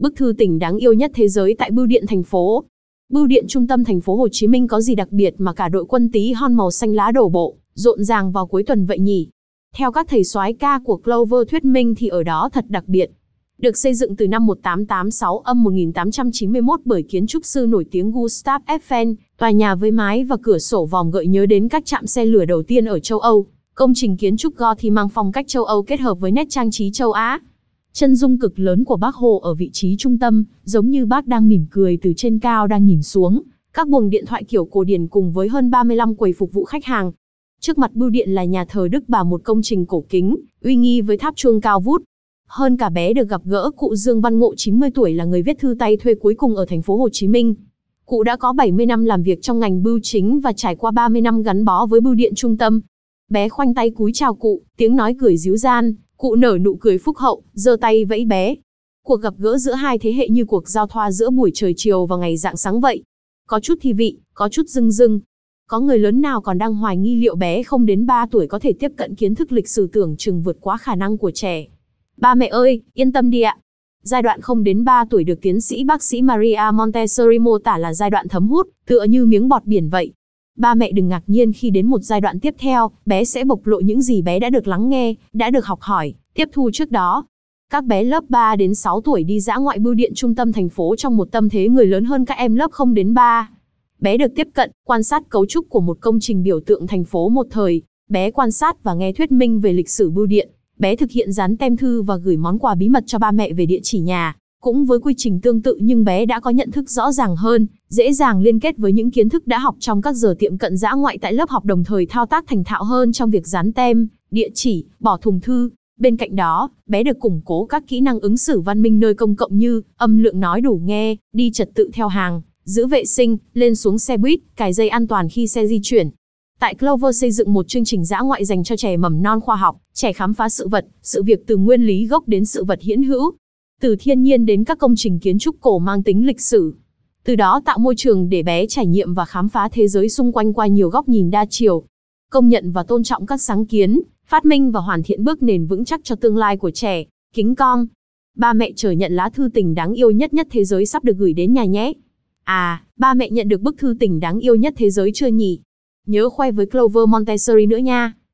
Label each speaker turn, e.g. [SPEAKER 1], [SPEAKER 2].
[SPEAKER 1] Bức thư tình đáng yêu nhất thế giới tại bưu điện thành phố. Bưu điện trung tâm thành phố Hồ Chí Minh có gì đặc biệt mà cả đội quân tí hon màu xanh lá đổ bộ, rộn ràng vào cuối tuần vậy nhỉ? Theo các thầy soái ca của Clover thuyết minh thì ở đó thật đặc biệt. Được xây dựng từ năm 1886 âm 1891 bởi kiến trúc sư nổi tiếng Gustav Eiffel, tòa nhà với mái và cửa sổ vòm gợi nhớ đến các trạm xe lửa đầu tiên ở châu Âu. Công trình kiến trúc Gothic mang phong cách châu Âu kết hợp với nét trang trí châu Á. Chân dung cực lớn của bác Hồ ở vị trí trung tâm, giống như bác đang mỉm cười từ trên cao đang nhìn xuống. Các buồng điện thoại kiểu cổ điển cùng với hơn 35 quầy phục vụ khách hàng. Trước mặt bưu điện là nhà thờ Đức Bà một công trình cổ kính, uy nghi với tháp chuông cao vút. Hơn cả bé được gặp gỡ cụ Dương Văn Ngộ 90 tuổi là người viết thư tay thuê cuối cùng ở thành phố Hồ Chí Minh. Cụ đã có 70 năm làm việc trong ngành bưu chính và trải qua 30 năm gắn bó với bưu điện trung tâm. Bé khoanh tay cúi chào cụ, tiếng nói cười díu gian, cụ nở nụ cười phúc hậu, giơ tay vẫy bé. Cuộc gặp gỡ giữa hai thế hệ như cuộc giao thoa giữa buổi trời chiều và ngày dạng sáng vậy. Có chút thi vị, có chút rưng rưng. Có người lớn nào còn đang hoài nghi liệu bé không đến 3 tuổi có thể tiếp cận kiến thức lịch sử tưởng chừng vượt quá khả năng của trẻ. Ba mẹ ơi, yên tâm đi ạ. Giai đoạn không đến 3 tuổi được tiến sĩ bác sĩ Maria Montessori mô tả là giai đoạn thấm hút, tựa như miếng bọt biển vậy. Ba mẹ đừng ngạc nhiên khi đến một giai đoạn tiếp theo, bé sẽ bộc lộ những gì bé đã được lắng nghe, đã được học hỏi, tiếp thu trước đó. Các bé lớp 3 đến 6 tuổi đi dã ngoại bưu điện trung tâm thành phố trong một tâm thế người lớn hơn các em lớp 0 đến 3. Bé được tiếp cận, quan sát cấu trúc của một công trình biểu tượng thành phố một thời. Bé quan sát và nghe thuyết minh về lịch sử bưu điện. Bé thực hiện dán tem thư và gửi món quà bí mật cho ba mẹ về địa chỉ nhà. Cũng với quy trình tương tự nhưng bé đã có nhận thức rõ ràng hơn, dễ dàng liên kết với những kiến thức đã học trong các giờ tiệm cận dã ngoại tại lớp học đồng thời thao tác thành thạo hơn trong việc dán tem, địa chỉ, bỏ thùng thư. Bên cạnh đó, bé được củng cố các kỹ năng ứng xử văn minh nơi công cộng như âm lượng nói đủ nghe, đi trật tự theo hàng, giữ vệ sinh, lên xuống xe buýt, cài dây an toàn khi xe di chuyển. Tại Clover xây dựng một chương trình dã ngoại dành cho trẻ mầm non khoa học, trẻ khám phá sự vật, sự việc từ nguyên lý gốc đến sự vật hiển hữu, từ thiên nhiên đến các công trình kiến trúc cổ mang tính lịch sử. Từ đó tạo môi trường để bé trải nghiệm và khám phá thế giới xung quanh qua nhiều góc nhìn đa chiều. Công nhận và tôn trọng các sáng kiến, phát minh và hoàn thiện bước nền vững chắc cho tương lai của trẻ. Kính con. Ba mẹ chờ nhận lá thư tình đáng yêu nhất nhất thế giới sắp được gửi đến nhà nhé. À, ba mẹ nhận được bức thư tình đáng yêu nhất thế giới chưa nhỉ? Nhớ khoe với Clover Montessori nữa nha.